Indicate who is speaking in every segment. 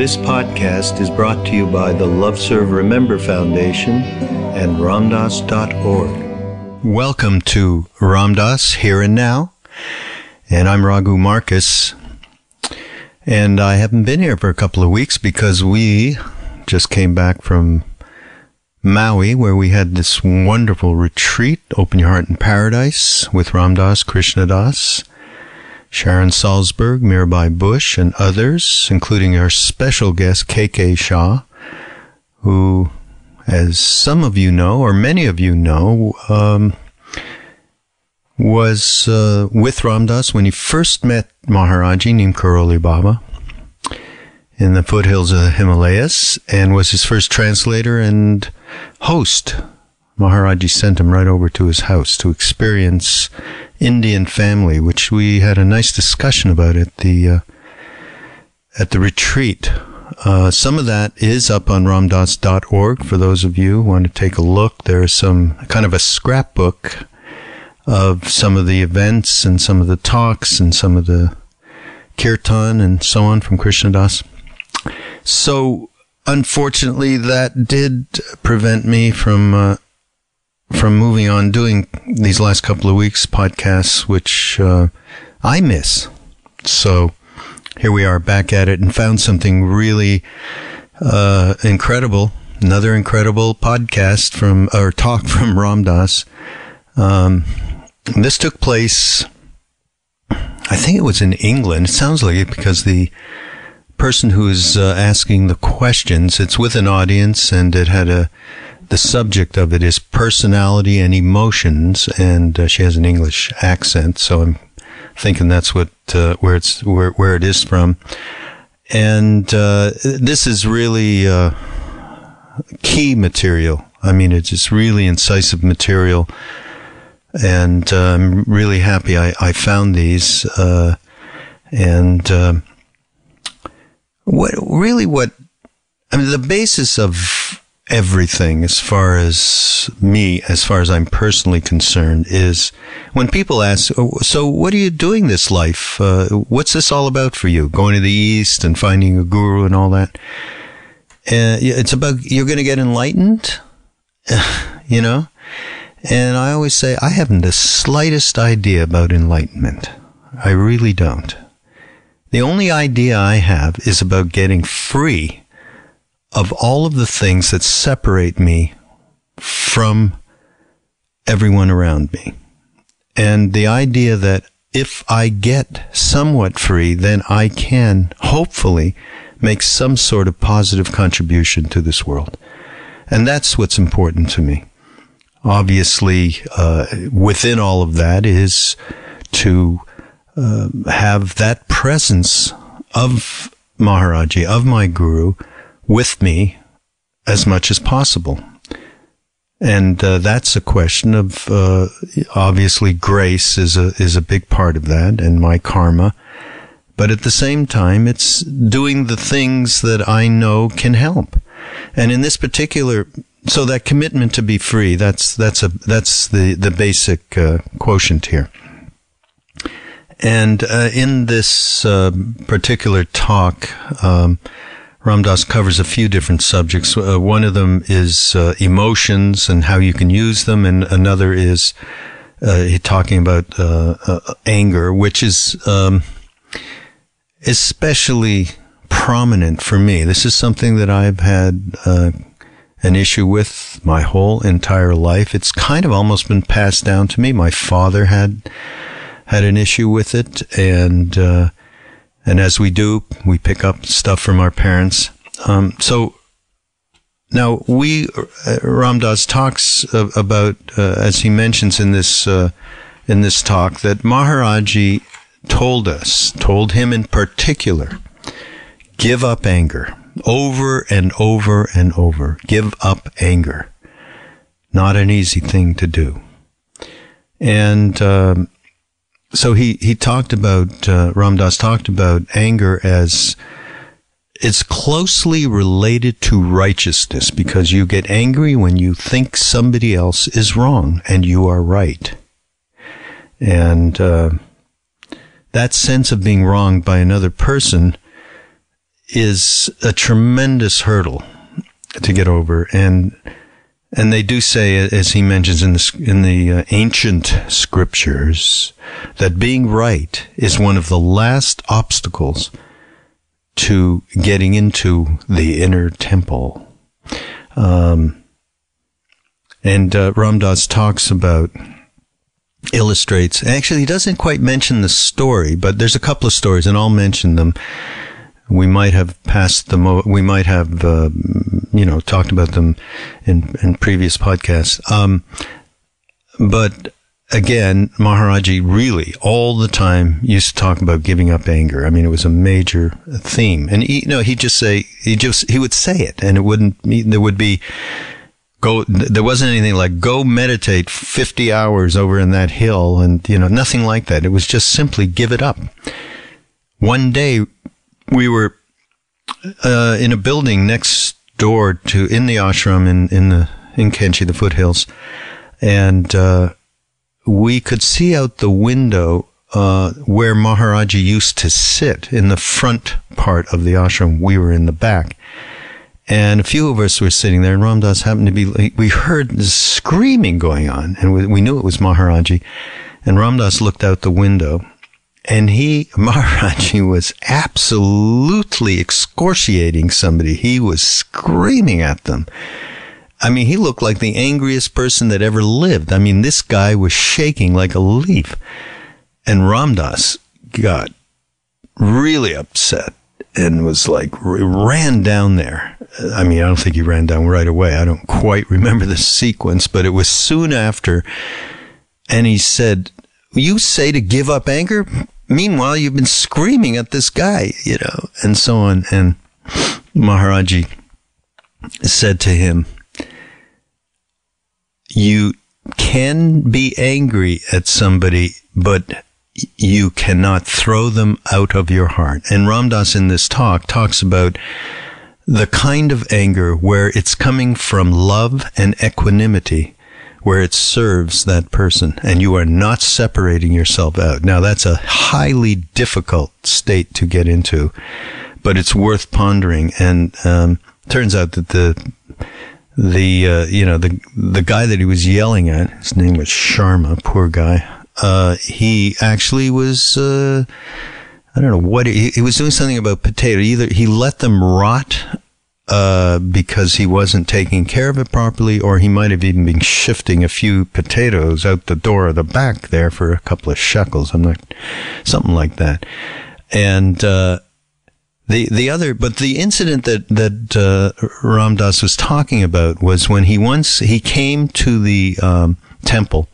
Speaker 1: This podcast is brought to you by the Love Serve Remember Foundation and RamDass.org. Welcome to Ram Dass Here and Now, and I'm Raghu Markus. And I haven't been here for a couple of weeks because we just came back from Maui, where we had this wonderful retreat, Open Your Heart in Paradise, with Ram Dass Krishnadas, Sharon Salzberg, Mirabai Bush, and others, including our special guest, KK Sah, who, as some of you know, or many of you know, um, was uh, with Ram Dass when he first met Maharaji Neem Karoli Baba in the foothills of the Himalayas and was his first translator and host. Maharaji sent him right over to his house to experience Indian family, which we had a nice discussion about at the uh, at the retreat. Uh, some of that is up on ramdass.org for those of you who want to take a look. There's some kind of a scrapbook of some of the events and some of the talks and some of the kirtan and so on from Krishna Das. So, unfortunately, that did prevent me from uh, from moving on doing these last couple of weeks podcasts, which uh, I miss. So here we are back at it and found something really uh, incredible. Another incredible podcast from or talk from Ram Dass. Um, this took place. I think it was in England. It sounds like it because the person who is uh, asking the questions, it's with an audience and it had a, the subject of it is personality and emotions and uh, she has an English accent. So I'm thinking that's what, uh, where it's, where, where it is from. And, uh, this is really, uh, key material. I mean, it's just really incisive material. And uh, I'm really happy I, I found these. and, um, what really what I mean the basis of everything as far as me as far as I'm personally concerned is when people ask oh, so what are you doing this life? Uh, what's this all about for you? Going to the east and finding a guru and all that? Uh, it's about you're going to get enlightened? You know? And I always say I haven't the slightest idea about enlightenment. I really don't. The only idea I have is about getting free of all of the things that separate me from everyone around me. And the idea that if I get somewhat free, then I can hopefully make some sort of positive contribution to this world. And that's what's important to me. Obviously, uh, within all of that is to uh, have that presence of Maharaji, of my guru, with me as much as possible. And uh, that's a question of uh, obviously grace is a is a big part of that, and my karma. But at the same time, it's doing the things that I know can help. And in this particular, so that commitment to be free, that's that's a that's the the basic uh, quotient here. And uh, in this uh, particular talk, um, Ram Dass covers a few different subjects. Uh, one of them is uh, emotions and how you can use them, and another is uh, talking about uh, anger, which is um, especially prominent for me. This is something that I've had an issue with my whole entire life. It's kind of almost been passed down to me. My father had had an issue with it, and uh, and as we do, we pick up stuff from our parents. Um, so now we uh, Ram Dass talks about, uh, as he mentions in this uh, in this talk, that Maharaji told us, told him in particular, give up anger over and over and over. Give up anger. Not an easy thing to do. And um, so he, he talked about, uh, Ram Dass talked about anger as it's closely related to righteousness because you get angry when you think somebody else is wrong and you are right. And, uh, that sense of being wronged by another person is a tremendous hurdle to get over, and and they do say, as he mentions in the in the uh, ancient scriptures, that being right is one of the last obstacles to getting into the inner temple. Um, and uh, Ram Dass talks about illustrates. Actually, he doesn't quite mention the story, but there's a couple of stories, and I'll mention them. We might have passed them. We might have, uh, you know, talked about them in in previous podcasts. Um, but again, Maharaji really all the time used to talk about giving up anger. I mean, it was a major theme, and he, you know, he just say he just he would say it, and it wouldn't. There would be go. There wasn't anything like go meditate fifty hours over in that hill, and you know, nothing like that. It was just simply give it up. One day, we were uh, in a building next door to in the ashram in in the in Kainchi, the foothills, and. Uh, we could see out the window uh, where Maharaji used to sit in the front part of the ashram. We were in the back. And a few of us were sitting there, and Ram Dass happened to be, we heard screaming going on, and we, we knew it was Maharaji. And Ram Dass looked out the window, and he, Maharaji, was absolutely excoriating somebody. He was screaming at them. I mean, he looked like the angriest person that ever lived. I mean, this guy was shaking like a leaf. And Ram Dass got really upset and was like, ran down there. I mean, I don't think he ran down right away. I don't quite remember the sequence, but it was soon after. And he said, You say to give up anger? Meanwhile, you've been screaming at this guy, you know, and so on. And Maharaji said to him, you can be angry at somebody, but you cannot throw them out of your heart. And Ram Dass in this talk talks about the kind of anger where it's coming from love and equanimity, where it serves that person and you are not separating yourself out. Now that's a highly difficult state to get into, but it's worth pondering. And, um, turns out that the the uh, you know the the guy that he was yelling at, his name was Sharma, poor guy. Uh, he actually was uh, I don't know what he, he, was doing something about potato. Either he let them rot uh, because he wasn't taking care of it properly, or he might have even been shifting a few potatoes out the door of the back there for a couple of shekels. I'm not something like that, and uh, the the other, but the incident that that uh, Ram Dass was talking about was when he once he came to the um, temple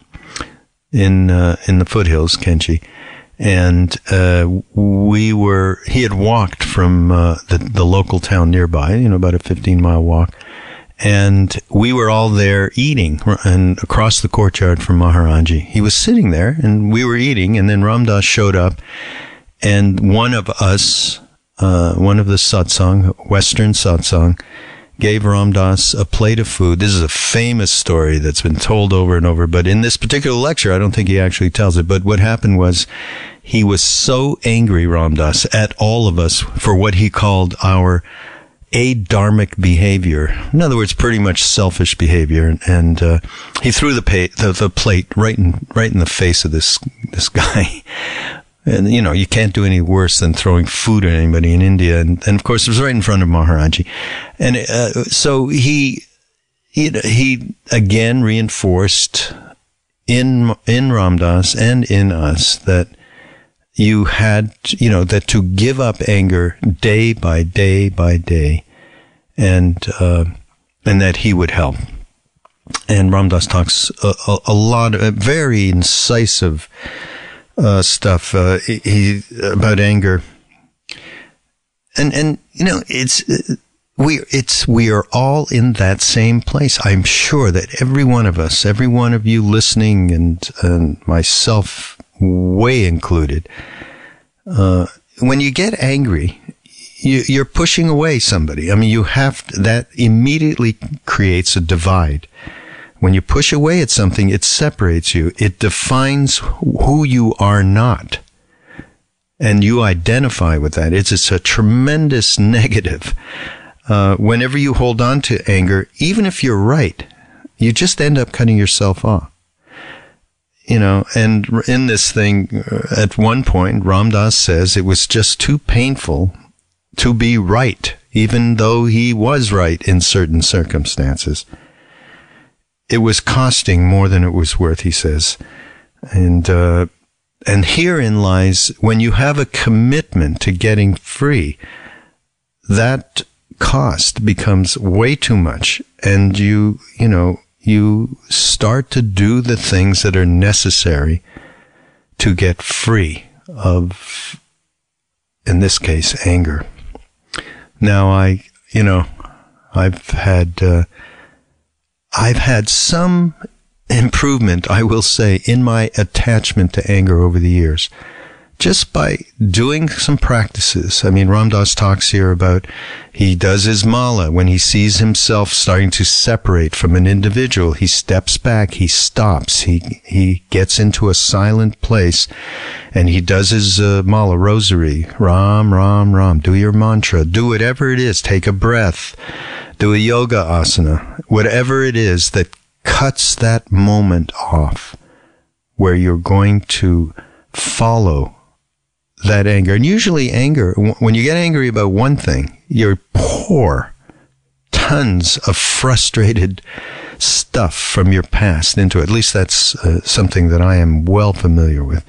Speaker 1: in uh, in the foothills, Kainchi, and uh, we were he had walked from uh, the the local town nearby, you know, about a fifteen mile walk, and we were all there eating and across the courtyard from Maharaji. He was sitting there, and we were eating, and then Ram Dass showed up, and one of us uh, one of the satsang, Western satsang, gave Ram Dass a plate of food. This is a famous story that's been told over and over, but in this particular lecture, I don't think he actually tells it. But what happened was he was so angry, Ram Dass, at all of us for what he called our adharmic behavior. In other words, pretty much selfish behavior. And, uh, he threw the, pay, the, the plate right in, right in the face of this, this guy. And, you know, you can't do any worse than throwing food at anybody in India. And, and of course, it was right in front of Maharaji. And uh, so he, he, he again reinforced in, in Ram Dass and in us that you had, you know, that to give up anger day by day by day and, uh, and that he would help. And Ram Dass talks a, a, a lot, of very incisive, uh, stuff uh, he about anger, and and you know it's we it's we are all in that same place. I'm sure that every one of us, every one of you listening, and and myself way included, uh, when you get angry. You, are pushing away somebody. I mean, you have to, that immediately creates a divide. When you push away at something, it separates you. It defines who you are not. and you identify with that, it's, it's a tremendous negative. Uh, whenever you hold on to anger, even if you're right, you just end up cutting yourself off. You know, and in this thing, uh, at one point, Ram Dass says it was just too painful to be right, even though he was right in certain circumstances. It was costing more than it was worth, he says. And, uh, and herein lies when you have a commitment to getting free, that cost becomes way too much and you, you know, you start to do the things that are necessary to get free of, in this case, anger. Now I, you know, I've had, uh, I've had some improvement, I will say, in my attachment to anger over the years. Just by doing some practices. I mean, Ram Dass talks here about he does his mala when he sees himself starting to separate from an individual. He steps back, he stops, he, he gets into a silent place and he does his uh, mala rosary. Ram, Ram, Ram. Do your mantra. Do whatever it is. Take a breath. Do a yoga asana. Whatever it is that cuts that moment off where you're going to follow that anger. And usually anger, when you get angry about one thing, you pour tons of frustrated stuff from your past into it. At least that's uh, something that I am well familiar with.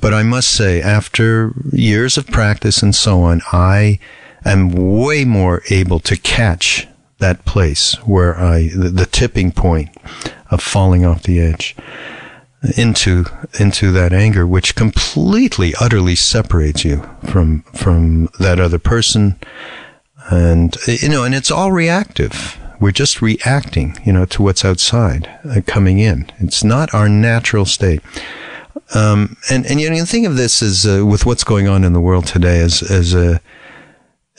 Speaker 1: But I must say, after years of practice and so on, I am way more able to catch that place where I, the, the tipping point of falling off the edge into into that anger which completely utterly separates you from from that other person. And you know and it's all reactive. We're just reacting you know to what's outside uh, coming in. It's not our natural state. Um, and and you know think of this as uh, with what's going on in the world today as as a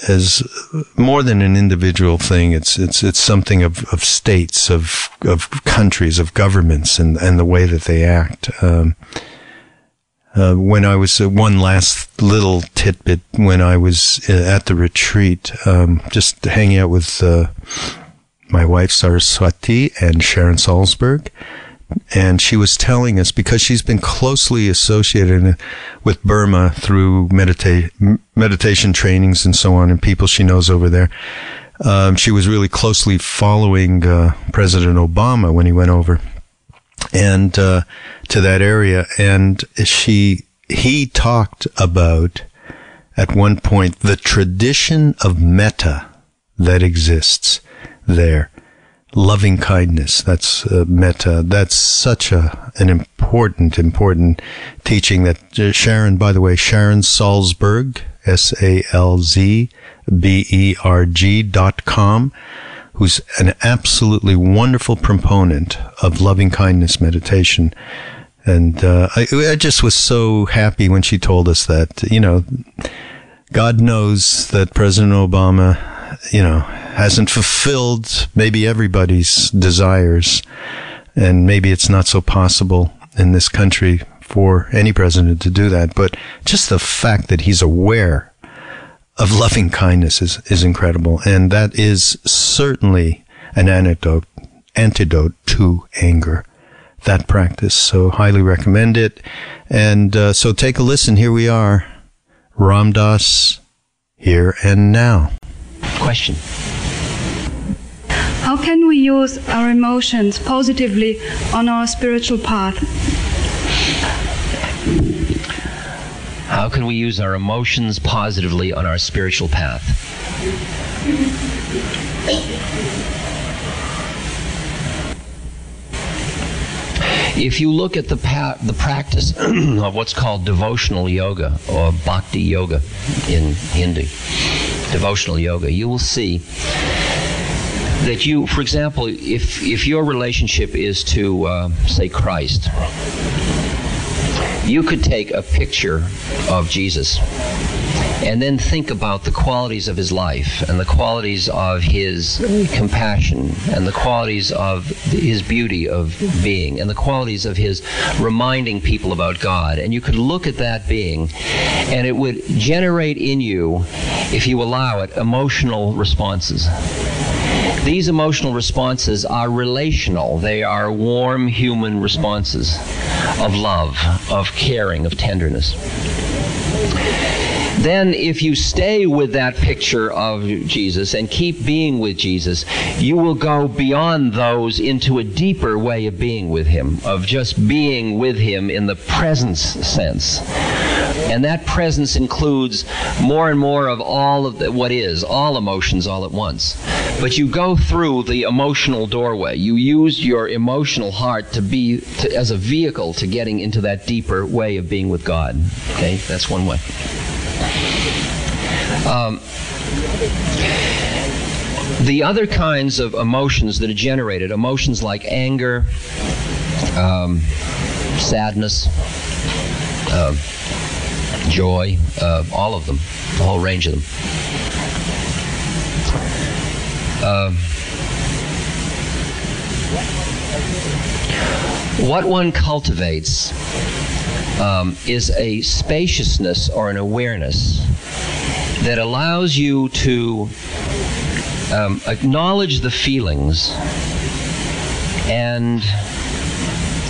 Speaker 1: as more than an individual thing. It's it's it's something of, of states, of of countries, of governments, and and the way that they act. Um, uh, when I was uh, one last little tidbit when I was uh, at the retreat, um, just hanging out with uh, my wife Saraswati and Sharon Salzberg, and she was telling us because she's been closely associated with Burma through medita- meditation trainings and so on, and people she knows over there. Um, she was really closely following uh, President Obama when he went over and uh, to that area, and she he talked about at one point the tradition of metta that exists there loving kindness. That's uh, metta. That's such a an important, important teaching that uh, Sharon, by the way, Sharon Salzberg, S A L Z B E R G dot com, who's an absolutely wonderful proponent of loving kindness meditation. And uh, I, I just was so happy when she told us that, you know, God knows that President Obama, you know, hasn't fulfilled maybe everybody's desires. And maybe it's not so possible in this country for any president to do that. But just the fact that he's aware of loving kindness is, is incredible. And that is certainly an antidote, antidote to anger. That practice. So highly recommend it. And uh, so take a listen. Here we are. Ram Dass, here and now.
Speaker 2: Question.
Speaker 3: How can we use our emotions positively on our spiritual path?
Speaker 2: How can we use our emotions positively on our spiritual path? If you look at the pa- the practice of what's called devotional yoga or bhakti yoga in Hindi, devotional yoga, you will see that you, for example, if if your relationship is to uh, say Christ, you could take a picture of Jesus and then think about the qualities of his life and the qualities of his compassion and the qualities of his beauty of being and the qualities of his reminding people about God. And you could look at that being and it would generate in you, if you allow it, emotional responses. These emotional responses are relational. They are warm human responses of love, of caring, of tenderness then if you stay with that picture of Jesus and keep being with Jesus, you will go beyond those into a deeper way of being with Him, of just being with Him in the presence sense. And that presence includes more and more of all of the, what is, all emotions all at once. But you go through the emotional doorway. You use your emotional heart to be to, as a vehicle to getting into that deeper way of being with God. Okay, that's one way. Um, the other kinds of emotions that are generated, emotions like anger, um, sadness, uh, joy, uh, all of them, the whole range of them. Uh, what one cultivates um, is a spaciousness or an awareness that allows you to um, acknowledge the feelings and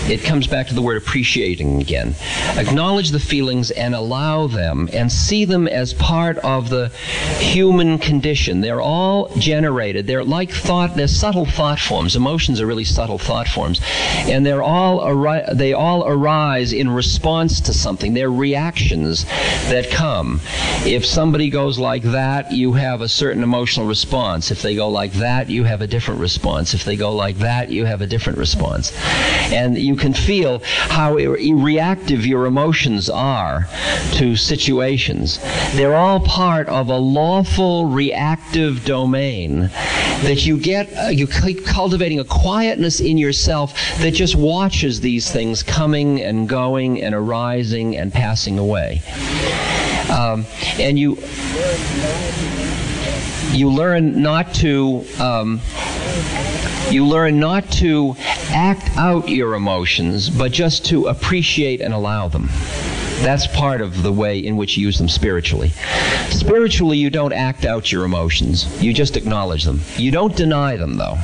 Speaker 2: it comes back to the word appreciating again. Acknowledge the feelings and allow them and see them as part of the human condition. They're all generated. They're like thought, they're subtle thought forms. Emotions are really subtle thought forms. And they're all ari- they all arise in response to something. They're reactions that come. If somebody goes like that, you have a certain emotional response. If they go like that, you have a different response. If they go like that, you have a different response. And you you can feel how reactive your emotions are to situations. They're all part of a lawful reactive domain that you get, uh, you keep cultivating a quietness in yourself that just watches these things coming and going and arising and passing away. Um, and you you learn not to um, you learn not to act out your emotions, but just to appreciate and allow them. That's part of the way in which you use them spiritually. Spiritually, you don't act out your emotions. You just acknowledge them. You don't deny them, though.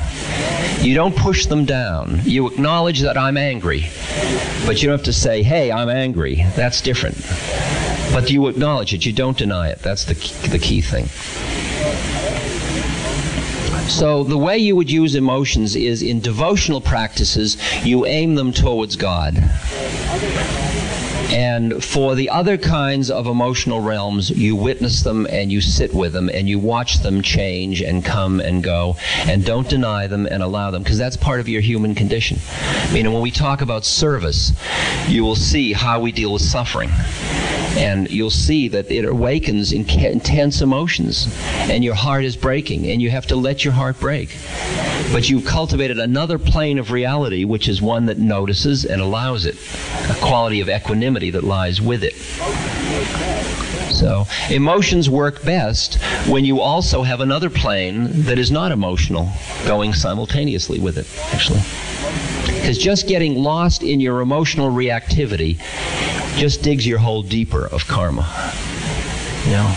Speaker 2: You don't push them down. You acknowledge that I'm angry. But you don't have to say, hey, I'm angry. That's different. But you acknowledge it. You don't deny it. That's the key, the key thing. So the way you would use emotions is in devotional practices, you aim them towards God. And for the other kinds of emotional realms, you witness them and you sit with them and you watch them change and come and go and don't deny them and allow them because that's part of your human condition. I mean, when we talk about service, you will see how we deal with suffering and you'll see that it awakens intense emotions. And your heart is breaking and you have to let your heart break. But you've cultivated another plane of reality which is one that notices and allows it a quality of equanimity that lies with it. So emotions work best when you also have another plane that is not emotional going simultaneously with it actually because just getting lost in your emotional reactivity just digs your hole deeper of karma. Know?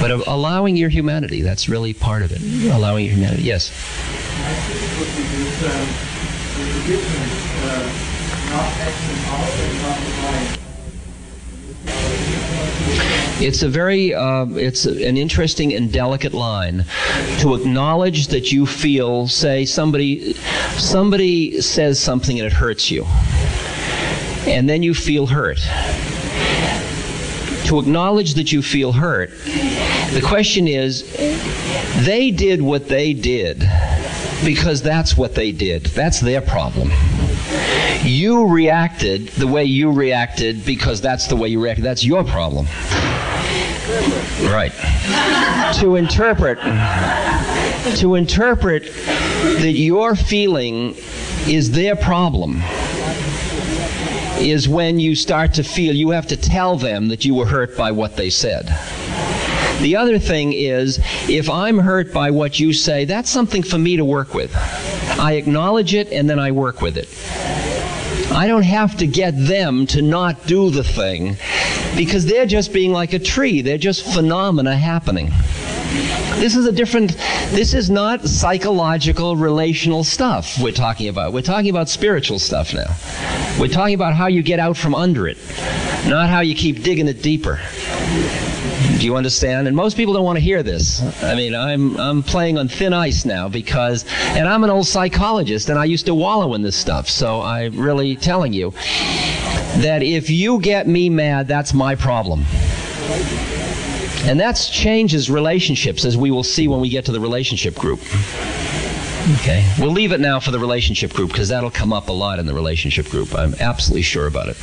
Speaker 2: But allowing your humanity, that's really part of it. Allowing your humanity, yes. It's a very, uh, it's an interesting and delicate line to acknowledge that you feel, say, somebody, somebody says something and it hurts you and then you feel hurt. To acknowledge that you feel hurt, the question is they did what they did because that's what they did. That's their problem. You reacted the way you reacted because that's the way you reacted. That's your problem. Right. to interpret to interpret that your feeling is their problem is when you start to feel you have to tell them that you were hurt by what they said. The other thing is, if I'm hurt by what you say, that's something for me to work with. I acknowledge it and then I work with it. I don't have to get them to not do the thing because they're just being like a tree. They're just phenomena happening. This is a different, this is not psychological, relational stuff we're talking about. We're talking about spiritual stuff now. We're talking about how you get out from under it, not how you keep digging it deeper. Do you understand? And most people don't want to hear this. I mean, I'm I'm playing on thin ice now because, and I'm an old psychologist, and I used to wallow in this stuff. So I'm really telling you that if you get me mad, that's my problem. And that changes relationships, as we will see when we get to the relationship group. Okay. We'll leave it now for the relationship group because that'll come up a lot in the relationship group. I'm absolutely sure about it.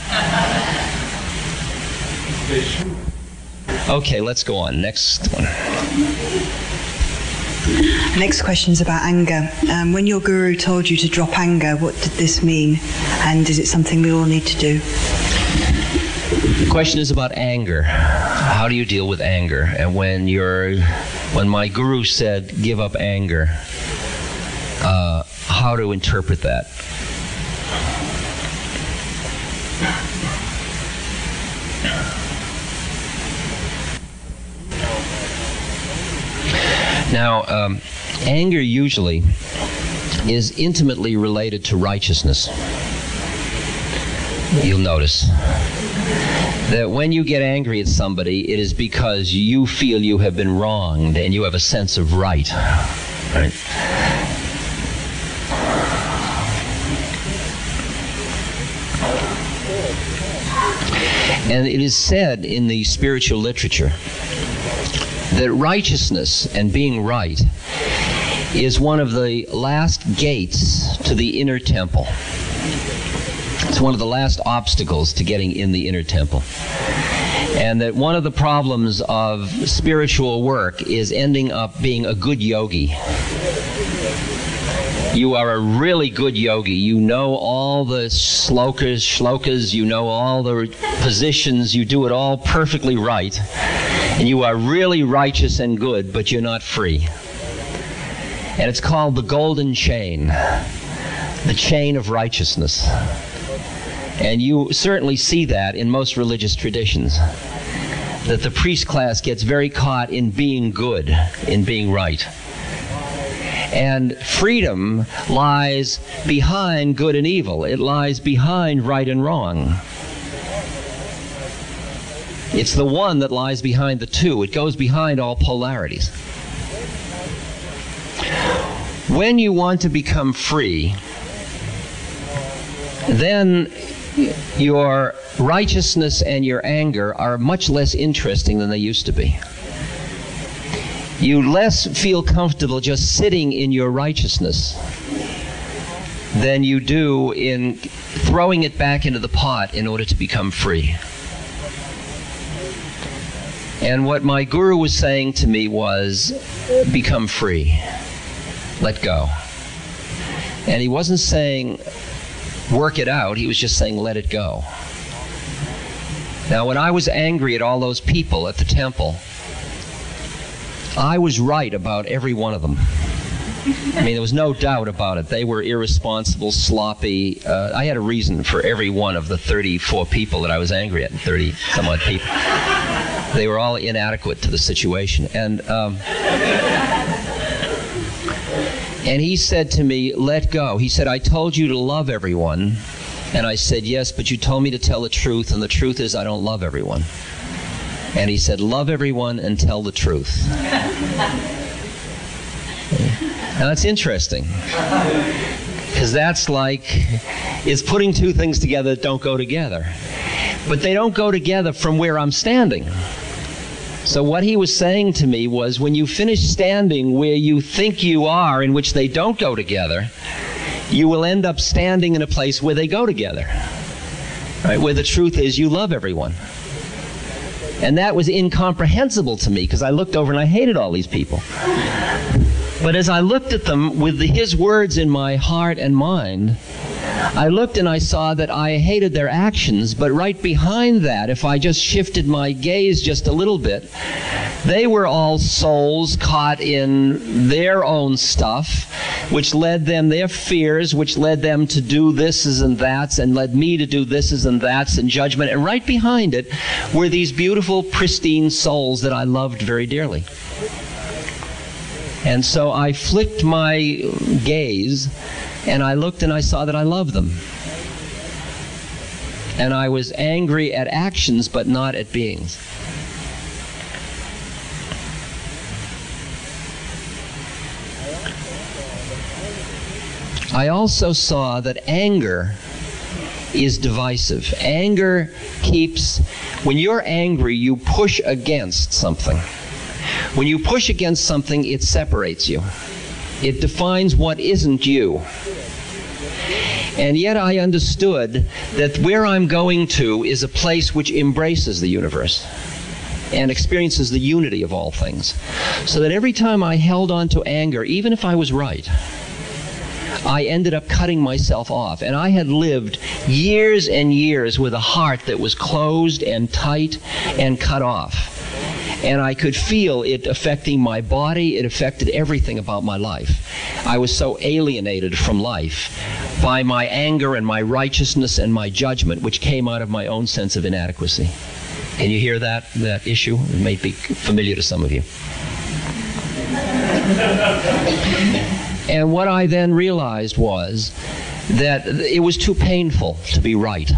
Speaker 2: Okay, let's go on. Next one.
Speaker 4: Next question is about anger. Um, when your guru told you to drop anger, what did this mean? And is it something we all need to do?
Speaker 2: The question is about anger. How do you deal with anger? And when you're, when my guru said, give up anger, uh, how to interpret that? Now, um, anger usually is intimately related to righteousness. You'll notice that when you get angry at somebody, it is because you feel you have been wronged and you have a sense of right. Right? And it is said in the spiritual literature that righteousness and being right is one of the last gates to the inner temple. It's one of the last obstacles to getting in the inner temple. And that one of the problems of spiritual work is ending up being a good yogi. You are a really good yogi. You know all the slokas, shlokas, you know all the positions, you do it all perfectly right. And you are really righteous and good, but you're not free. And it's called the golden chain, the chain of righteousness. And you certainly see that in most religious traditions. That the priest class gets very caught in being good, in being right. And freedom lies behind good and evil, it lies behind right and wrong. It's the one that lies behind the two, it goes behind all polarities. When you want to become free, then your righteousness and your anger are much less interesting than they used to be. You less feel comfortable just sitting in your righteousness than you do in throwing it back into the pot in order to become free. And what my guru was saying to me was become free, let go. And he wasn't saying work it out, he was just saying let it go. Now, when I was angry at all those people at the temple, I was right about every one of them. I mean, there was no doubt about it. They were irresponsible, sloppy. Uh, I had a reason for every one of the 34 people that I was angry at, 30 some odd people. They were all inadequate to the situation. And, um, and he said to me, Let go. He said, I told you to love everyone. And I said, Yes, but you told me to tell the truth, and the truth is I don't love everyone. And he said, Love everyone and tell the truth. Now that's interesting. Because that's like, it's putting two things together that don't go together. But they don't go together from where I'm standing. So what he was saying to me was when you finish standing where you think you are, in which they don't go together, you will end up standing in a place where they go together. Right? Where the truth is you love everyone. And that was incomprehensible to me because I looked over and I hated all these people. But as I looked at them with the, his words in my heart and mind, I looked and I saw that I hated their actions, but right behind that, if I just shifted my gaze just a little bit, they were all souls caught in their own stuff, which led them, their fears, which led them to do thises and that's, and led me to do thises and that's and judgment. And right behind it were these beautiful, pristine souls that I loved very dearly. And so I flicked my gaze and I looked and I saw that I loved them. And I was angry at actions, but not at beings. I also saw that anger is divisive. Anger keeps, when you're angry, you push against something. When you push against something, it separates you. It defines what isn't you. And yet I understood that where I'm going to is a place which embraces the universe and experiences the unity of all things. So that every time I held on to anger, even if I was right, I ended up cutting myself off. And I had lived years and years with a heart that was closed and tight and cut off and I could feel it affecting my body. It affected everything about my life. I was so alienated from life by my anger and my righteousness and my judgment, which came out of my own sense of inadequacy. Can you hear that, that issue? It may be familiar to some of you. and what I then realized was that it was too painful to be right.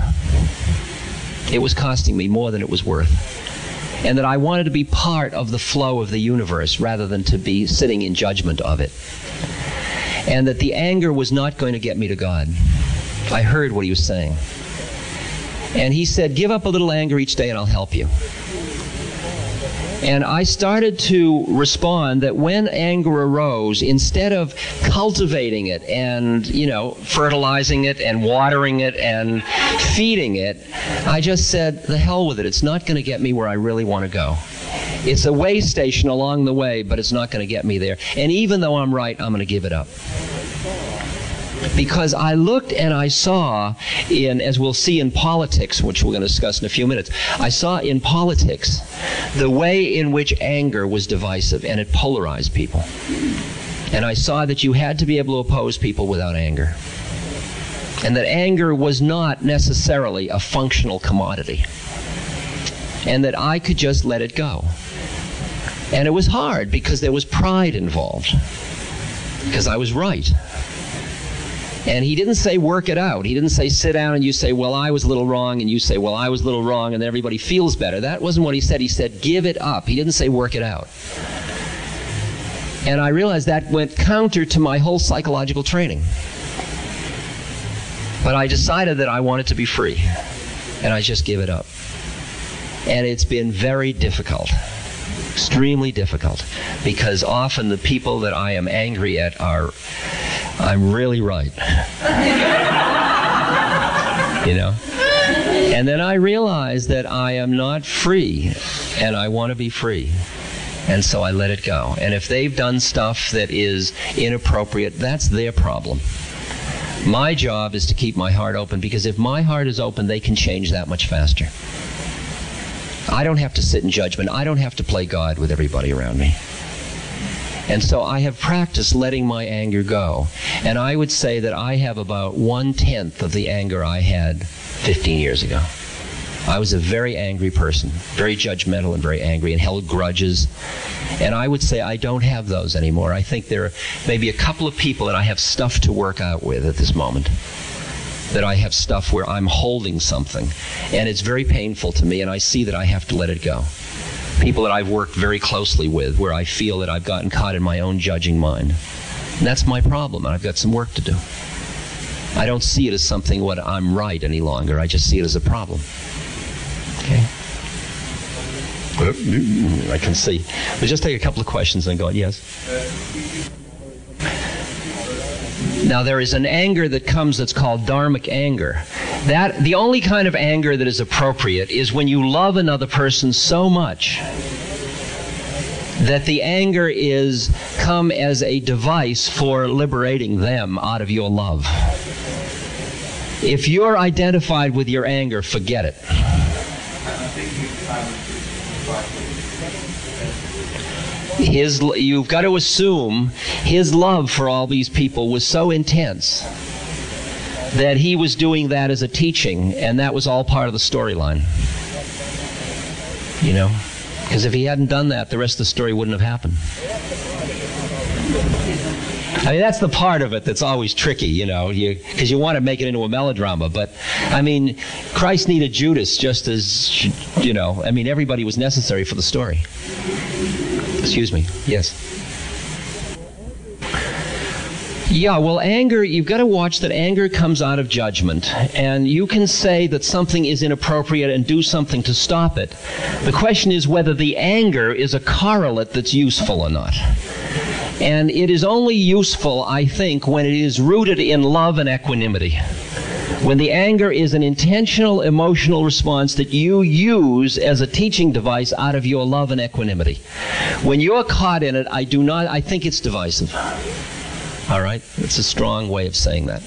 Speaker 2: It was costing me more than it was worth and that I wanted to be part of the flow of the universe rather than to be sitting in judgment of it. And that the anger was not going to get me to God. I heard what he was saying. And he said, Give up a little anger each day and I'll help you. And I started to respond that when anger arose, instead of cultivating it and, you know, fertilizing it and watering it and feeding it, I just said, the hell with it. It's not going to get me where I really want to go. It's a way station along the way, but it's not going to get me there. And even though I'm right, I'm going to give it up because I looked and I saw in, as we'll see in politics, which we're going to discuss in a few minutes, I saw in politics the way in which anger was divisive and it polarized people. And I saw that you had to be able to oppose people without anger. And that anger was not necessarily a functional commodity. And that I could just let it go. And it was hard because there was pride involved. Because I was right. And he didn't say work it out. He didn't say sit down and you say, well, I was a little wrong, and you say, well, I was a little wrong, and everybody feels better. That wasn't what he said. He said, give it up. He didn't say work it out. And I realized that went counter to my whole psychological training. But I decided that I wanted to be free. And I just give it up. And it's been very difficult extremely difficult because often the people that I am angry at are, I'm really right. you know? And then I realize that I am not free and I want to be free. And so I let it go. And if they've done stuff that is inappropriate, that's their problem. My job is to keep my heart open because if my heart is open, they can change that much faster. I don't have to sit in judgment. I don't have to play God with everybody around me. And so I have practiced letting my anger go. And I would say that I have about one tenth of the anger I had 15 years ago. I was a very angry person, very judgmental and very angry, and held grudges. And I would say I don't have those anymore. I think there are maybe a couple of people that I have stuff to work out with at this moment that I have stuff where I'm holding something and it's very painful to me and I see that I have to let it go. People that I've worked very closely with where I feel that I've gotten caught in my own judging mind. And that's my problem and I've got some work to do. I don't see it as something what I'm right any longer. I just see it as a problem. Okay. I can see. But just take a couple of questions and go, yes. Uh, Now there is an anger that comes that's called dharmic anger. That the only kind of anger that is appropriate is when you love another person so much that the anger is come as a device for liberating them out of your love. If you're identified with your anger, forget it. His, you've got to assume his love for all these people was so intense that he was doing that as a teaching, and that was all part of the storyline. You know? Because if he hadn't done that, the rest of the story wouldn't have happened. I mean, that's the part of it that's always tricky, you know, because you, you, want to make it into a melodrama. But, I mean, Christ needed Judas just as, you know, I mean, everybody was necessary for the story. Excuse me. Yes. Yeah, well, anger, you've got to watch that anger comes out of judgment. And you can say that something is inappropriate and do something to stop it. The question is whether the anger is a correlate that's useful or not. And it is only useful, I think, when it is rooted in love and equanimity. When the anger is an intentional emotional response that you use as a teaching device out of your love and equanimity. When you're caught in it, I do not, I think it's divisive. All right? It's a strong way of saying that.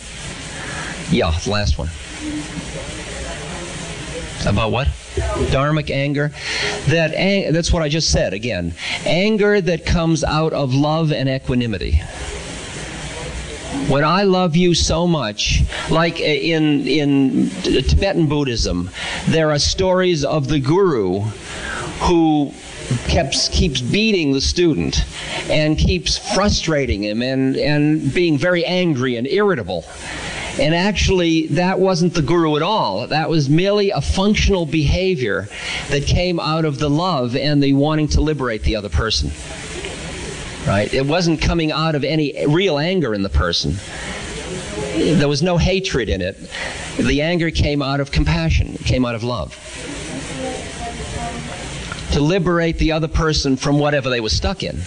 Speaker 2: Yeah, last one. About what? Dharmic anger. That ang- that's what I just said again. Anger that comes out of love and equanimity. When I love you so much, like in in Tibetan Buddhism, there are stories of the guru who keeps keeps beating the student and keeps frustrating him and and being very angry and irritable. And actually, that wasn't the guru at all. That was merely a functional behavior that came out of the love and the wanting to liberate the other person. Right? It wasn't coming out of any real anger in the person. There was no hatred in it. The anger came out of compassion, it came out of love to liberate the other person from whatever they were stuck in.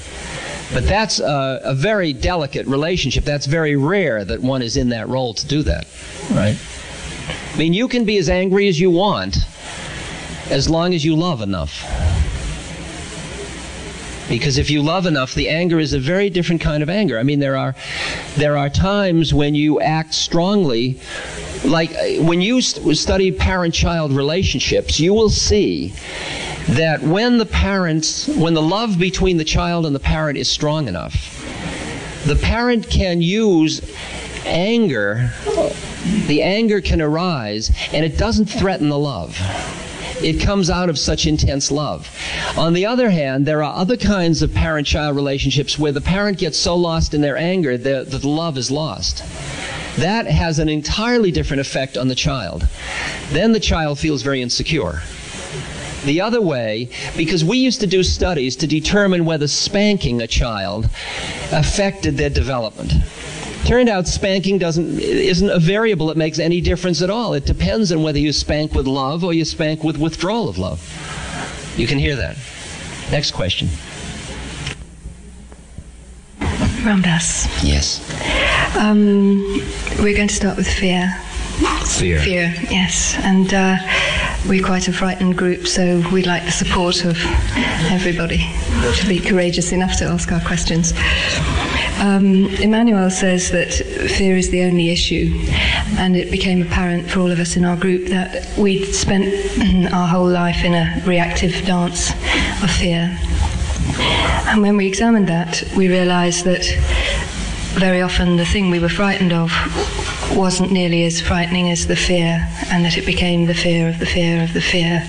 Speaker 2: But that's a, a, very delicate relationship. That's very rare that one is in that role to do that, right? I mean, you can be as angry as you want as long as you love enough. Because if you love enough, the anger is a very different kind of anger. I mean, there are, there are times when you act strongly like uh, when you study parent child relationships, you will see that when the parents, when the love between the child and the parent is strong enough, the parent can use anger, the anger can arise, and it doesn't threaten the love. It comes out of such intense love. On the other hand, there are other kinds of parent child relationships where the parent gets so lost in their anger that the love is lost. That has an entirely different effect on the child. Then the child feels very insecure the other way because we used to do studies to determine whether spanking a child affected their development. Turned out spanking doesn't isn't a variable that makes any difference at all. It depends on whether you spank with love or you spank with withdrawal of love. You can hear that. Next question.
Speaker 4: Ram Dass.
Speaker 2: Yes.
Speaker 4: Um, we're going to start with fear.
Speaker 2: Fear.
Speaker 4: Fear, yes. And uh, we're quite a frightened group, so we'd like the support of everybody to be courageous enough to ask our questions. Um, Emmanuel says that fear is the only issue, and it became apparent for all of us in our group that we'd spent our whole life in a reactive dance of fear. And when we examined that, we realized that very often the thing we were frightened of wasn't nearly as frightening as the fear, and that it became the fear of the fear of the fear.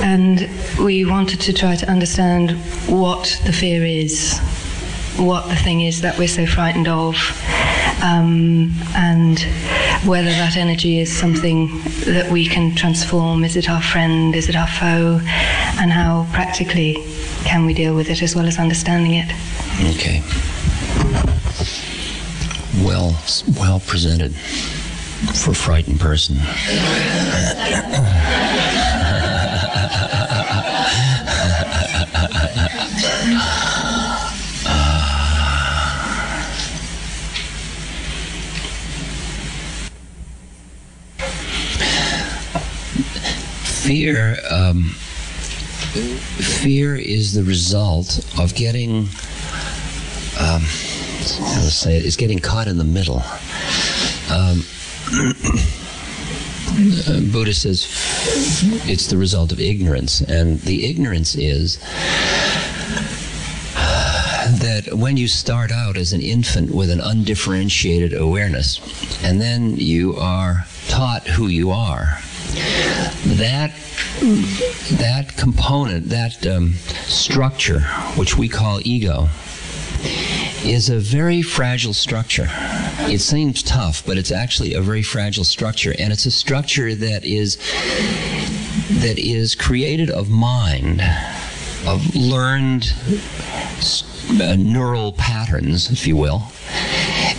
Speaker 4: And we wanted to try to understand what the fear is, what the thing is that we're so frightened of, um, and whether that energy is something that we can transform. Is it our friend? Is it our foe? And how practically can we deal with it as well as understanding it?
Speaker 2: Okay well well presented for a frightened person. Fear um, fear is the result of getting, um, how to say it, is getting caught in the middle. Um, Buddha says it's the result of ignorance, and the ignorance is that when you start out as an infant with an undifferentiated awareness, and then you are taught who you are, that that component, that um, structure, which we call ego, is a very fragile structure. It seems tough, but it's actually a very fragile structure, and it's a structure that is that is created of mind, of learned uh, neural patterns, if you will,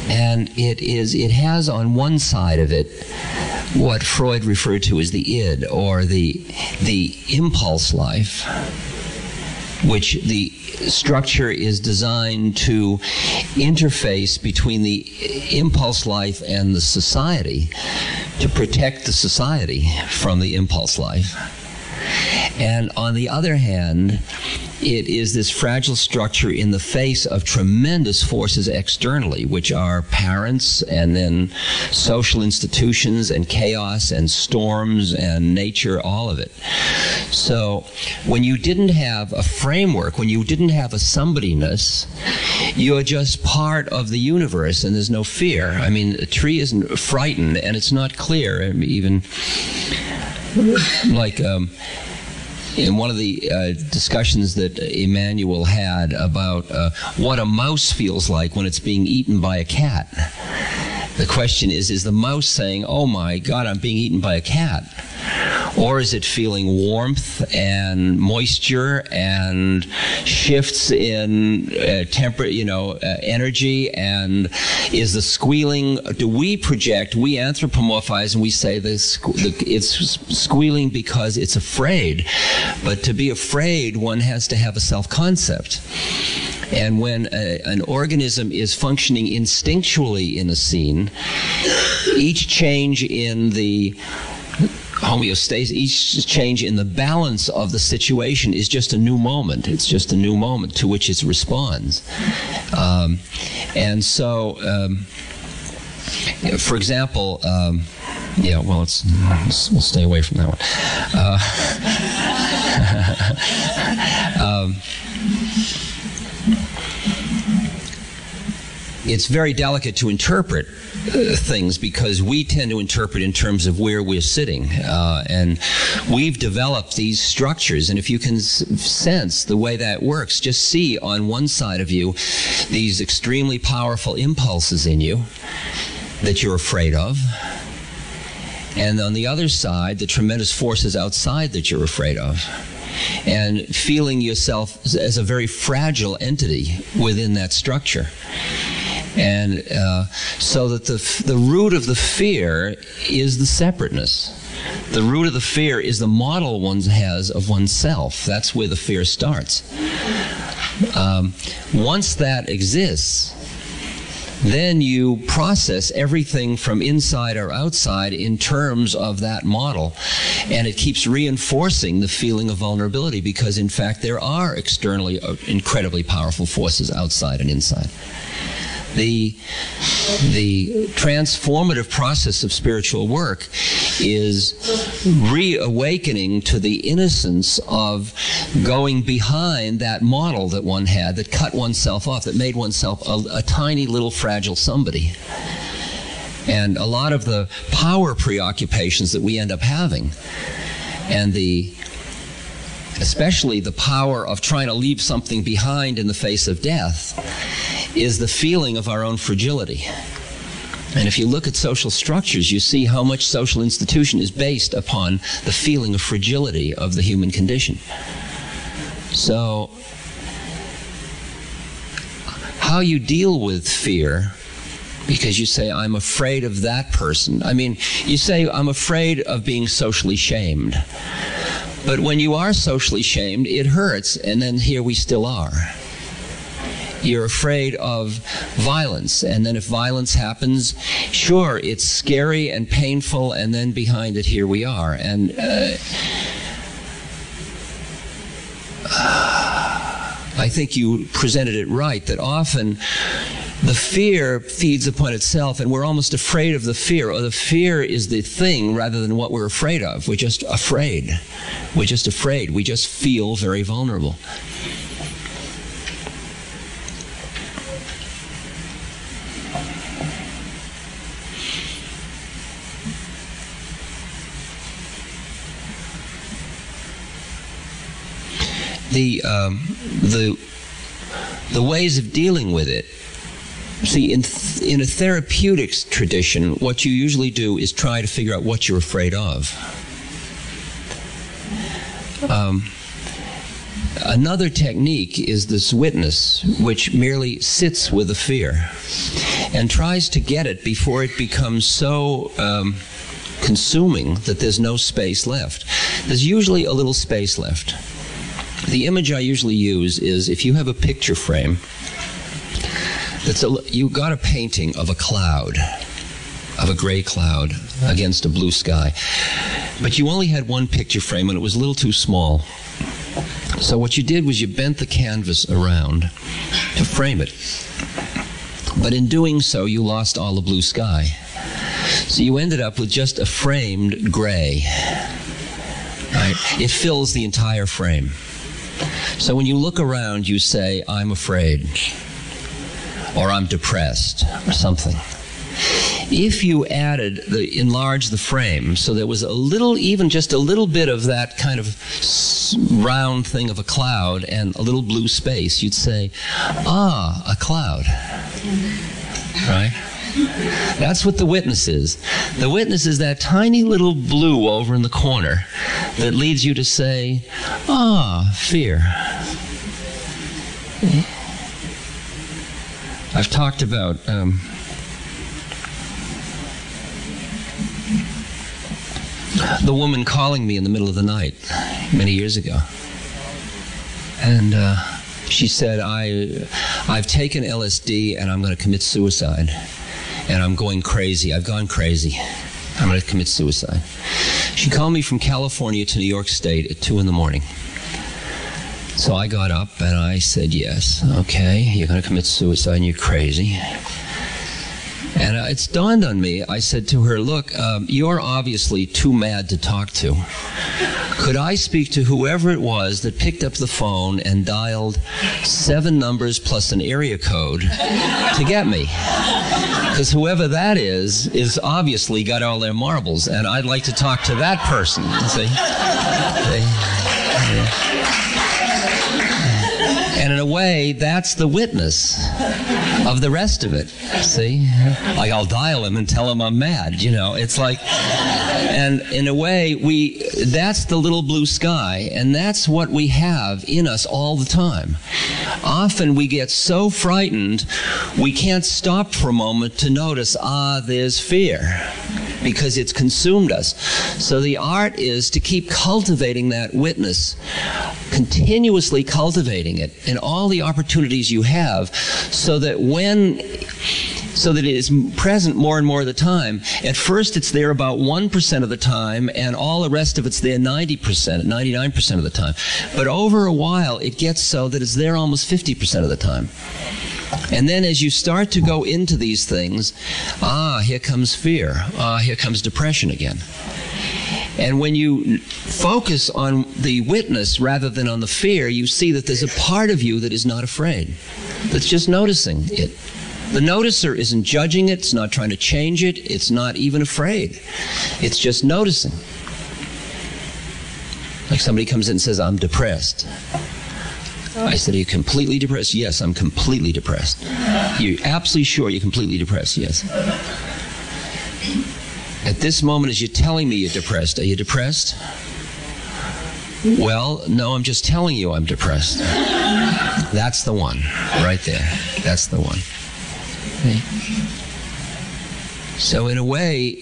Speaker 2: and it is it has on one side of it what Freud referred to as the id or the the impulse life which the structure is designed to interface between the impulse life and the society to protect the society from the impulse life. And on the other hand, it is this fragile structure in the face of tremendous forces externally, which are parents and then social institutions and chaos and storms and nature, all of it. So when you didn't have a framework, when you didn't have a somebodyness, you're just part of the universe and there's no fear. I mean, a tree isn't frightened and it's not clear, even like. Um, in one of the uh, discussions that Emmanuel had about uh, what a mouse feels like when it's being eaten by a cat. The question is Is the mouse saying, Oh my God, I'm being eaten by a cat? Or is it feeling warmth and moisture and shifts in uh, temper, you know, uh, energy? And is the squealing, do we project, we anthropomorphize and we say this, it's squealing because it's afraid. But to be afraid, one has to have a self concept. And when a, an organism is functioning instinctually in a scene, each change in the homeostasis, each change in the balance of the situation is just a new moment. It's just a new moment to which it responds. Um, and so, um, for example, um, yeah, well, it's, we'll stay away from that one. Uh, it's very delicate to interpret uh, things because we tend to interpret in terms of where we're sitting. Uh, and we've developed these structures. And if you can s- sense the way that works, just see on one side of you these extremely powerful impulses in you that you're afraid of. And on the other side, the tremendous forces outside that you're afraid of and feeling yourself as a very fragile entity within that structure and uh, so that the the root of the fear is the separateness. The root of the fear is the model one has of oneself. That's where the fear starts. Um, once that exists, then you process everything from inside or outside in terms of that model. And it keeps reinforcing the feeling of vulnerability because, in fact, there are externally uh, incredibly powerful forces outside and inside the the transformative process of spiritual work is reawakening to the innocence of going behind that model that one had that cut oneself off, that made oneself a, a tiny little fragile somebody. And a lot of the power preoccupations that we end up having and the especially the power of trying to leave something behind in the face of death is the feeling of our own fragility. And if you look at social structures, you see how much social institution is based upon the feeling of fragility of the human condition. So, how you deal with fear, because you say, I'm afraid of that person. I mean, you say, I'm afraid of being socially shamed. But when you are socially shamed, it hurts, and then here we still are you're afraid of violence. And then if violence happens, sure, it's scary and painful, and then behind it, here we are. And uh, I think you presented it right that often the fear feeds upon itself and we're almost afraid of the fear or the fear is the thing rather than what we're afraid of we're just afraid we're just afraid we just feel very vulnerable the um, the the ways of dealing with it. See, in th- in a therapeutics tradition, what you usually do is try to figure out what you're afraid of. Um, another technique is this witness, which merely sits with the fear and tries to get it before it becomes so. Um, consuming that there's no space left. There's usually a little space left. The image I usually use is if you have a picture frame that's a, you got a painting of a cloud, of a gray cloud against a blue sky, but you only had one picture frame and it was a little too small. So what you did was you bent the canvas around to frame it. But in doing so, you lost all the blue sky. So you ended up with just a framed gray. Right? It fills the entire frame. So when you look around, you say, I'm afraid, or I'm depressed, or something. If you added the enlarge the frame so there was a little, even just a little bit of that kind of round thing of a cloud and a little blue space, you'd say, ah, a cloud. Right? That's what the witness is. The witness is that tiny little blue over in the corner that leads you to say, ah, fear. I've talked about um, the woman calling me in the middle of the night many years ago. And uh, she said, I, I've taken LSD and I'm going to commit suicide and I'm going crazy. I've gone crazy. I'm going to commit suicide. She called me from California to New York State at 2 in the morning. So I got up and I said, Yes, okay, you're going to commit suicide and you're crazy. And uh, it's dawned on me. I said to her, Look, um, you're obviously too mad to talk to. Could I speak to whoever it was that picked up the phone and dialed seven numbers plus an area code to get me? Because whoever that is, is obviously got all their marbles, and I'd like to talk to that person. See? And in a way, that's the witness of the rest of it. See? Like I'll dial him and tell him I'm mad, you know. It's like and in a way we that's the little blue sky and that's what we have in us all the time. Often we get so frightened we can't stop for a moment to notice ah there's fear because it's consumed us. So the art is to keep cultivating that witness, continuously cultivating it in all the opportunities you have, so that when so that it is present more and more of the time. At first, it's there about 1% of the time, and all the rest of it's there 90%, 99% of the time. But over a while, it gets so that it's there almost 50% of the time. And then as you start to go into these things, ah, here comes fear. Ah, here comes depression again. And when you focus on the witness rather than on the fear, you see that there's a part of you that is not afraid, that's just noticing it. The noticer isn't judging it, it's not trying to change it, it's not even afraid. It's just noticing. Like somebody comes in and says, I'm depressed. I said, Are you completely depressed? Yes, I'm completely depressed. You're absolutely sure you're completely depressed? Yes. At this moment, as you're telling me you're depressed, are you depressed? Well, no, I'm just telling you I'm depressed. That's the one, right there. That's the one. So, in a way,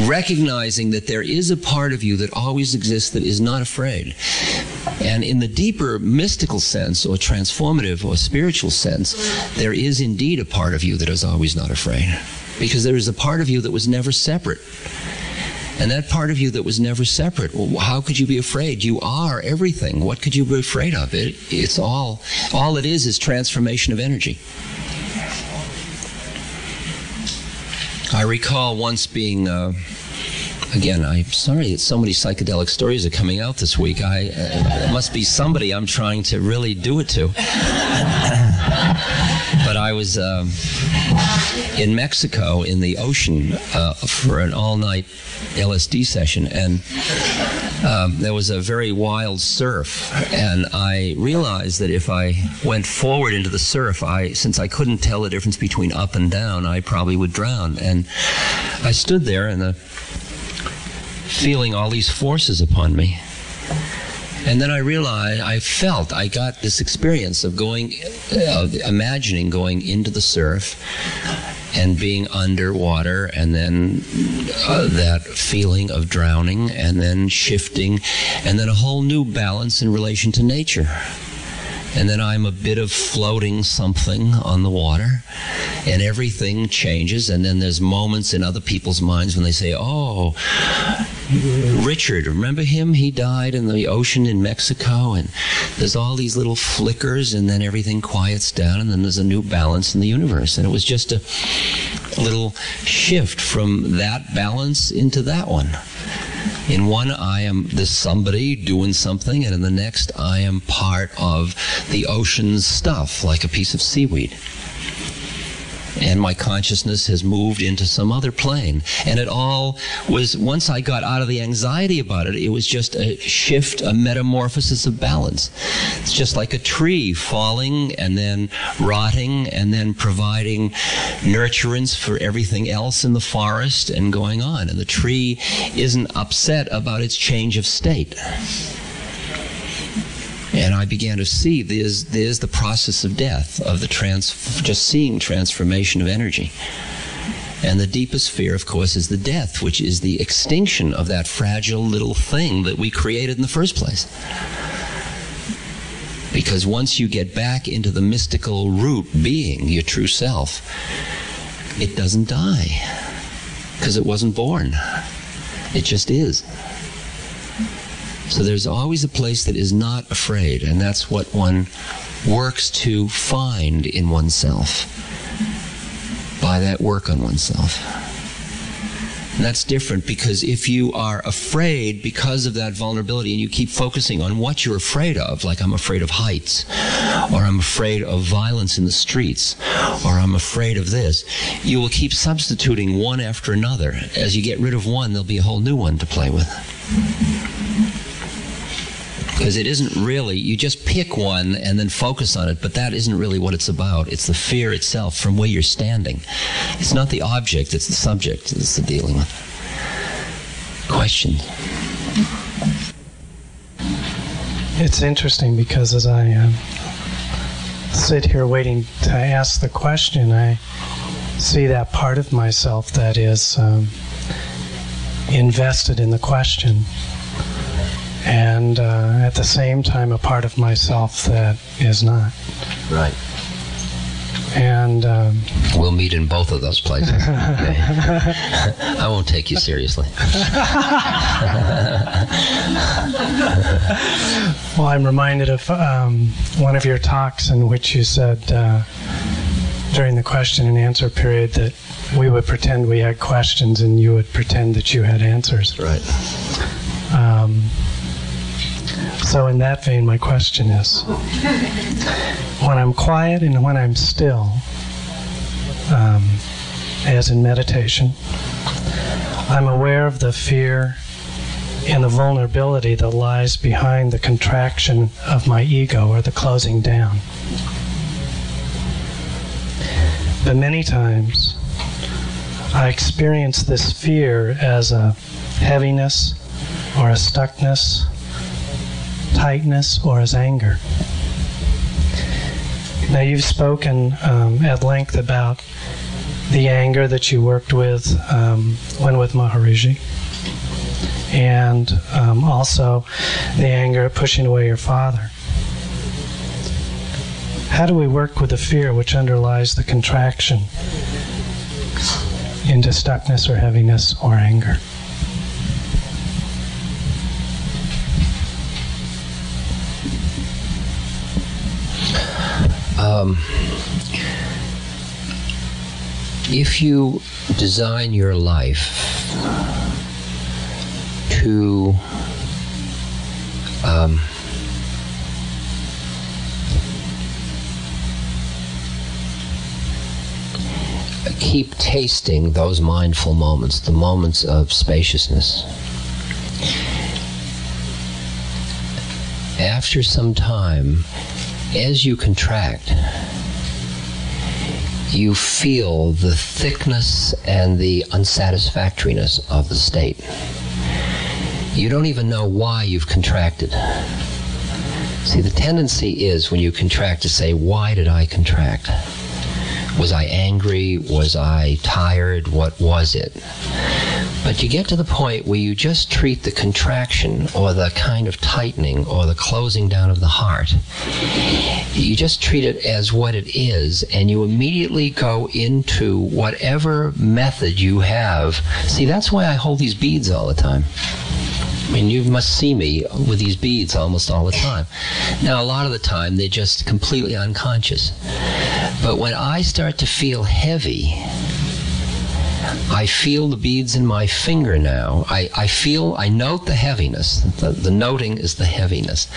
Speaker 2: recognizing that there is a part of you that always exists that is not afraid. And in the deeper mystical sense, or transformative, or spiritual sense, there is indeed a part of you that is always not afraid. Because there is a part of you that was never separate. And that part of you that was never separate, well, how could you be afraid? You are everything. What could you be afraid of? It, it's all, all it is is transformation of energy. I recall once being, uh, again, I'm sorry that so many psychedelic stories are coming out this week. I uh, must be somebody I'm trying to really do it to. but I was um, in Mexico in the ocean uh, for an all-night LSD session, and um, there was a very wild surf, and I realized that if I went forward into the surf, I since I couldn't tell the difference between up and down, I probably would drown. And I stood there and the feeling all these forces upon me. And then I realized, I felt, I got this experience of going, uh, imagining going into the surf and being underwater, and then uh, that feeling of drowning, and then shifting, and then a whole new balance in relation to nature. And then I'm a bit of floating something on the water, and everything changes. And then there's moments in other people's minds when they say, Oh, Richard, remember him? He died in the ocean in Mexico, and there's all these little flickers, and then everything quiets down, and then there's a new balance in the universe. And it was just a, little shift from that balance into that one. In one, I am this somebody doing something, and in the next, I am part of the ocean's stuff, like a piece of seaweed. And my consciousness has moved into some other plane. And it all was, once I got out of the anxiety about it, it was just a shift, a metamorphosis of balance. It's just like a tree falling and then rotting and then providing nurturance for everything else in the forest and going on. And the tree isn't upset about its change of state. And I began to see there's, there's the process of death, of the trans, just seeing transformation of energy. And the deepest fear, of course, is the death, which is the extinction of that fragile little thing that we created in the first place. Because once you get back into the mystical root being, your true self, it doesn't die. Because it wasn't born. It just is. So there's always a place that is not afraid, and that's what one works to find in oneself by that work on oneself. And that's different because if you are afraid because of that vulnerability and you keep focusing on what you're afraid of, like I'm afraid of heights, or I'm afraid of violence in the streets, or I'm afraid of this, you will keep substituting one after another. As you get rid of one, there'll be a whole new one to play with because it isn't really you just pick one and then focus on it but that isn't really what it's about. It's the fear itself from where you're standing. It's not the object it's the subject that's the dealing with. Question.
Speaker 5: It's interesting because as i uh, sit here waiting to ask the question i see that part of myself that is um, invested in the question and uh, at the same time a part of myself that is not.
Speaker 2: right
Speaker 5: And um,
Speaker 2: we'll meet in both of those places i won't take you seriously
Speaker 5: well, I'm reminded of um, one of your talks in which you said uh, during the question and answer period that we would pretend we had questions and you would pretend that you had answers.
Speaker 2: right
Speaker 5: Um, so, in that vein, my question is when I'm quiet and when I'm still, um, as in meditation, I'm aware of the fear and the vulnerability that lies behind the contraction of my ego or the closing down. But many times, I experience this fear as a heaviness or a stuckness tightness or as anger. Now, you've spoken um, at length about the anger that you worked with um, when with Maharaji, and um, also the anger at pushing away your father. How do we work with the fear which underlies the contraction into stuckness or heaviness or anger?
Speaker 2: Um, if you design your life to um, keep tasting those mindful moments, the moments of spaciousness. After some time, as you contract, you feel the thickness and the unsatisfactoriness of the state. You don't even know why you've contracted. See, the tendency is when you contract to say, Why did I contract? Was I angry? Was I tired? What was it? But you get to the point where you just treat the contraction or the kind of tightening or the closing down of the heart. You just treat it as what it is, and you immediately go into whatever method you have. See, that's why I hold these beads all the time. I mean, you must see me with these beads almost all the time. Now, a lot of the time, they're just completely unconscious. But when I start to feel heavy, I feel the beads in my finger now. I, I feel, I note the heaviness. The, the noting is the heaviness.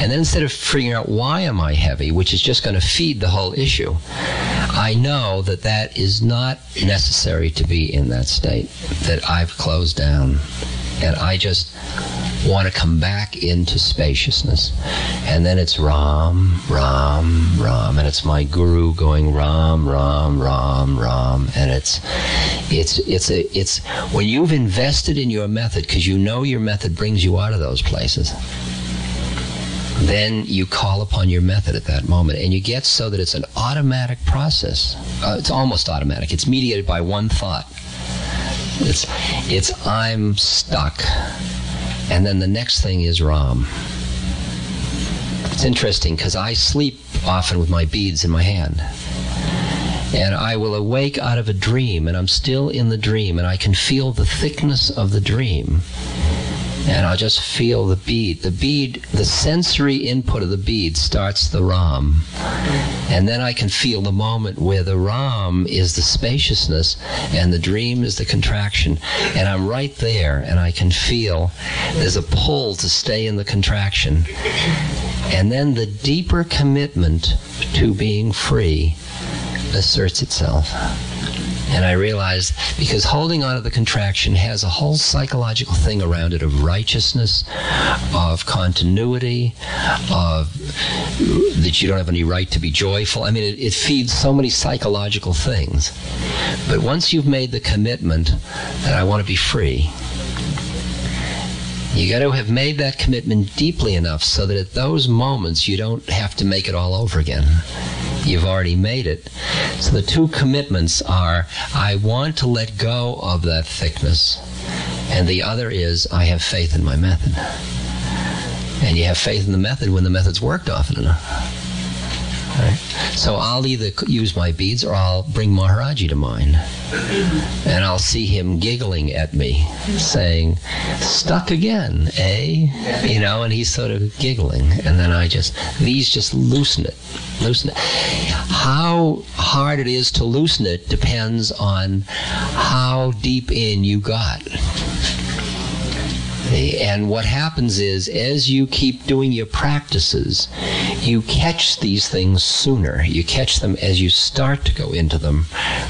Speaker 2: And then instead of figuring out why am I heavy, which is just going to feed the whole issue, I know that that is not necessary to be in that state, that I've closed down. And I just want to come back into spaciousness. And then it's Ram, Ram, Ram, and it's my guru going Ram, Ram, Ram, Ram, and it's it's it's a it's when you've invested in your method because you know your method brings you out of those places. Then you call upon your method at that moment, and you get so that it's an automatic process. Uh, it's almost automatic. It's mediated by one thought. It's it's I'm stuck. And then the next thing is Ram. It's interesting because I sleep often with my beads in my hand. And I will awake out of a dream, and I'm still in the dream, and I can feel the thickness of the dream and I'll just feel the bead. The bead, the sensory input of the bead starts the Ram. And then I can feel the moment where the Ram is the spaciousness and the dream is the contraction. And I'm right there and I can feel there's a pull to stay in the contraction. And then the deeper commitment to being free asserts itself. And I realized because holding on to the contraction has a whole psychological thing around it of righteousness, of continuity, of that you don't have any right to be joyful. I mean, it, it feeds so many psychological things. But once you've made the commitment that I want to be free, you got to have made that commitment deeply enough so that at those moments you don't have to make it all over again. You've already made it. So the two commitments are I want to let go of that thickness, and the other is I have faith in my method. And you have faith in the method when the method's worked often enough. So I'll either use my beads or I'll bring Maharaji to mind. And I'll see him giggling at me, saying, Stuck again, eh? You know, and he's sort of giggling. And then I just, these just loosen it. Loosen it. How hard it is to loosen it depends on how deep in you got. And what happens is, as you keep doing your practices, you catch these things sooner. You catch them as you start to go into them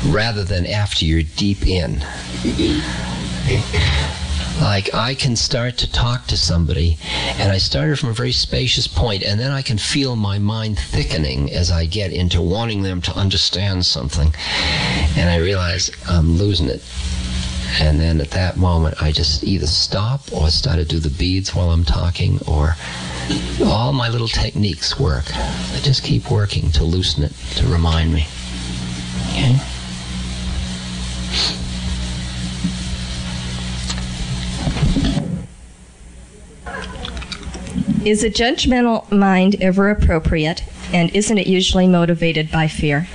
Speaker 2: rather than after you're deep in. Like, I can start to talk to somebody, and I started from a very spacious point, and then I can feel my mind thickening as I get into wanting them to understand something. And I realize I'm losing it. And then at that moment, I just either stop or start to do the beads while I'm talking, or all my little techniques work. I just keep working to loosen it, to remind me. Okay?
Speaker 6: Is a judgmental mind ever appropriate, and isn't it usually motivated by fear?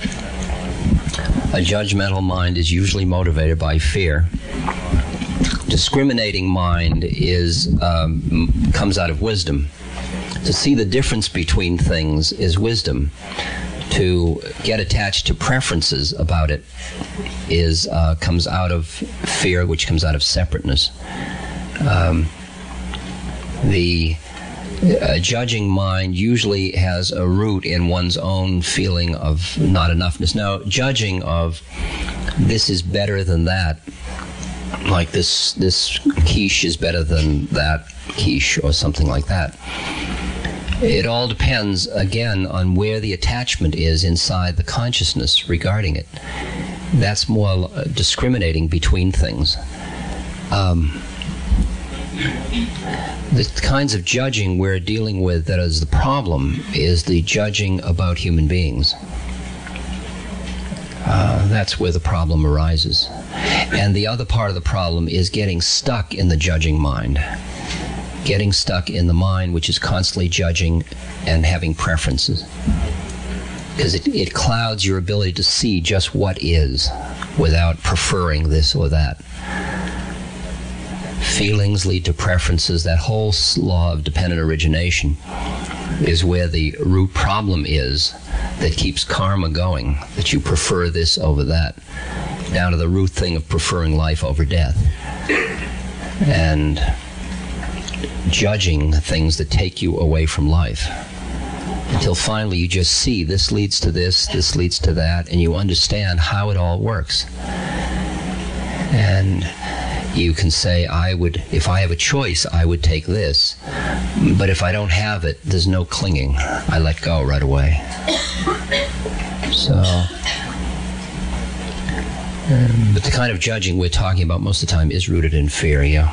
Speaker 2: A judgmental mind is usually motivated by fear. Discriminating mind is um, comes out of wisdom. To see the difference between things is wisdom. to get attached to preferences about it is uh, comes out of fear, which comes out of separateness. Um, the uh, judging mind usually has a root in one's own feeling of not enoughness. Now, judging of this is better than that, like this this quiche is better than that quiche or something like that. It all depends again on where the attachment is inside the consciousness regarding it. That's more uh, discriminating between things. Um, the kinds of judging we're dealing with that is the problem is the judging about human beings. Uh, that's where the problem arises. And the other part of the problem is getting stuck in the judging mind. Getting stuck in the mind which is constantly judging and having preferences. Because it, it clouds your ability to see just what is without preferring this or that feelings lead to preferences. That whole law of dependent origination is where the root problem is that keeps karma going, that you prefer this over that, down to the root thing of preferring life over death. And judging things that take you away from life. Until finally you just see this leads to this, this leads to that, and you understand how it all works. And you can say, I would, if I have a choice, I would take this. But if I don't have it, there's no clinging. I let go right away. So, um, but the kind of judging we're talking about most of the time is rooted in fear, yeah.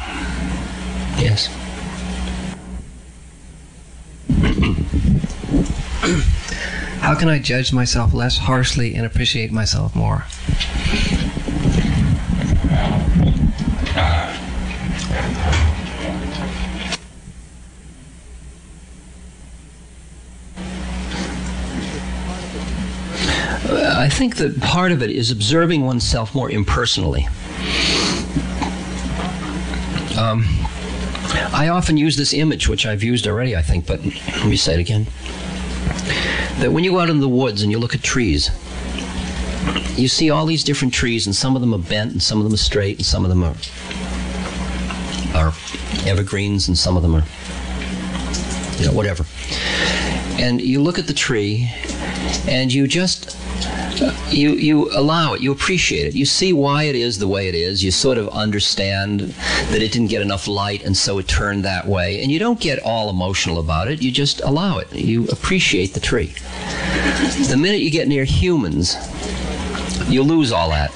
Speaker 2: Yes.
Speaker 7: How can I judge myself less harshly and appreciate myself more?
Speaker 2: I think that part of it is observing oneself more impersonally. Um, I often use this image, which I've used already, I think, but let me say it again. That when you go out in the woods and you look at trees, you see all these different trees, and some of them are bent, and some of them are straight, and some of them are are evergreens, and some of them are, you know, whatever. And you look at the tree, and you just you you allow it, you appreciate it, you see why it is the way it is. You sort of understand that it didn't get enough light, and so it turned that way. And you don't get all emotional about it. You just allow it. You appreciate the tree. The minute you get near humans, you lose all that.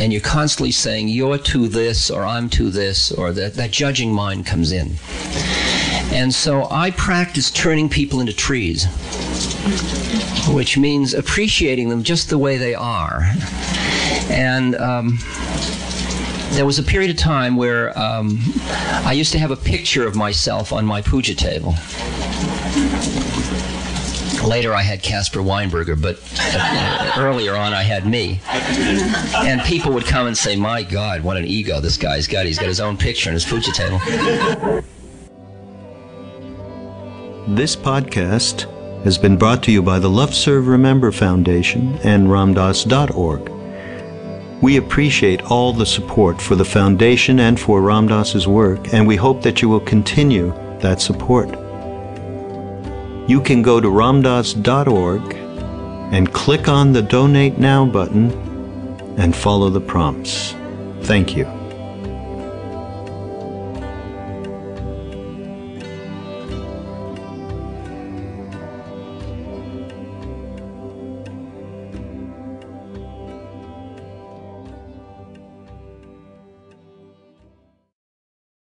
Speaker 2: And you're constantly saying, you're to this, or I'm to this, or that, that judging mind comes in. And so I practice turning people into trees, which means appreciating them just the way they are. And um, there was a period of time where um, I used to have a picture of myself on my puja table. Later, I had Caspar Weinberger, but earlier on, I had me. And people would come and say, My God, what an ego this guy's got. He's got his own picture on his puja table.
Speaker 1: This podcast has been brought to you by the Love Serve Remember Foundation and RamDass.org. We appreciate all the support for the foundation and for Ram Dass's work, and we hope that you will continue that support. You can go to ramdass.org and click on the Donate Now button and follow the prompts. Thank you.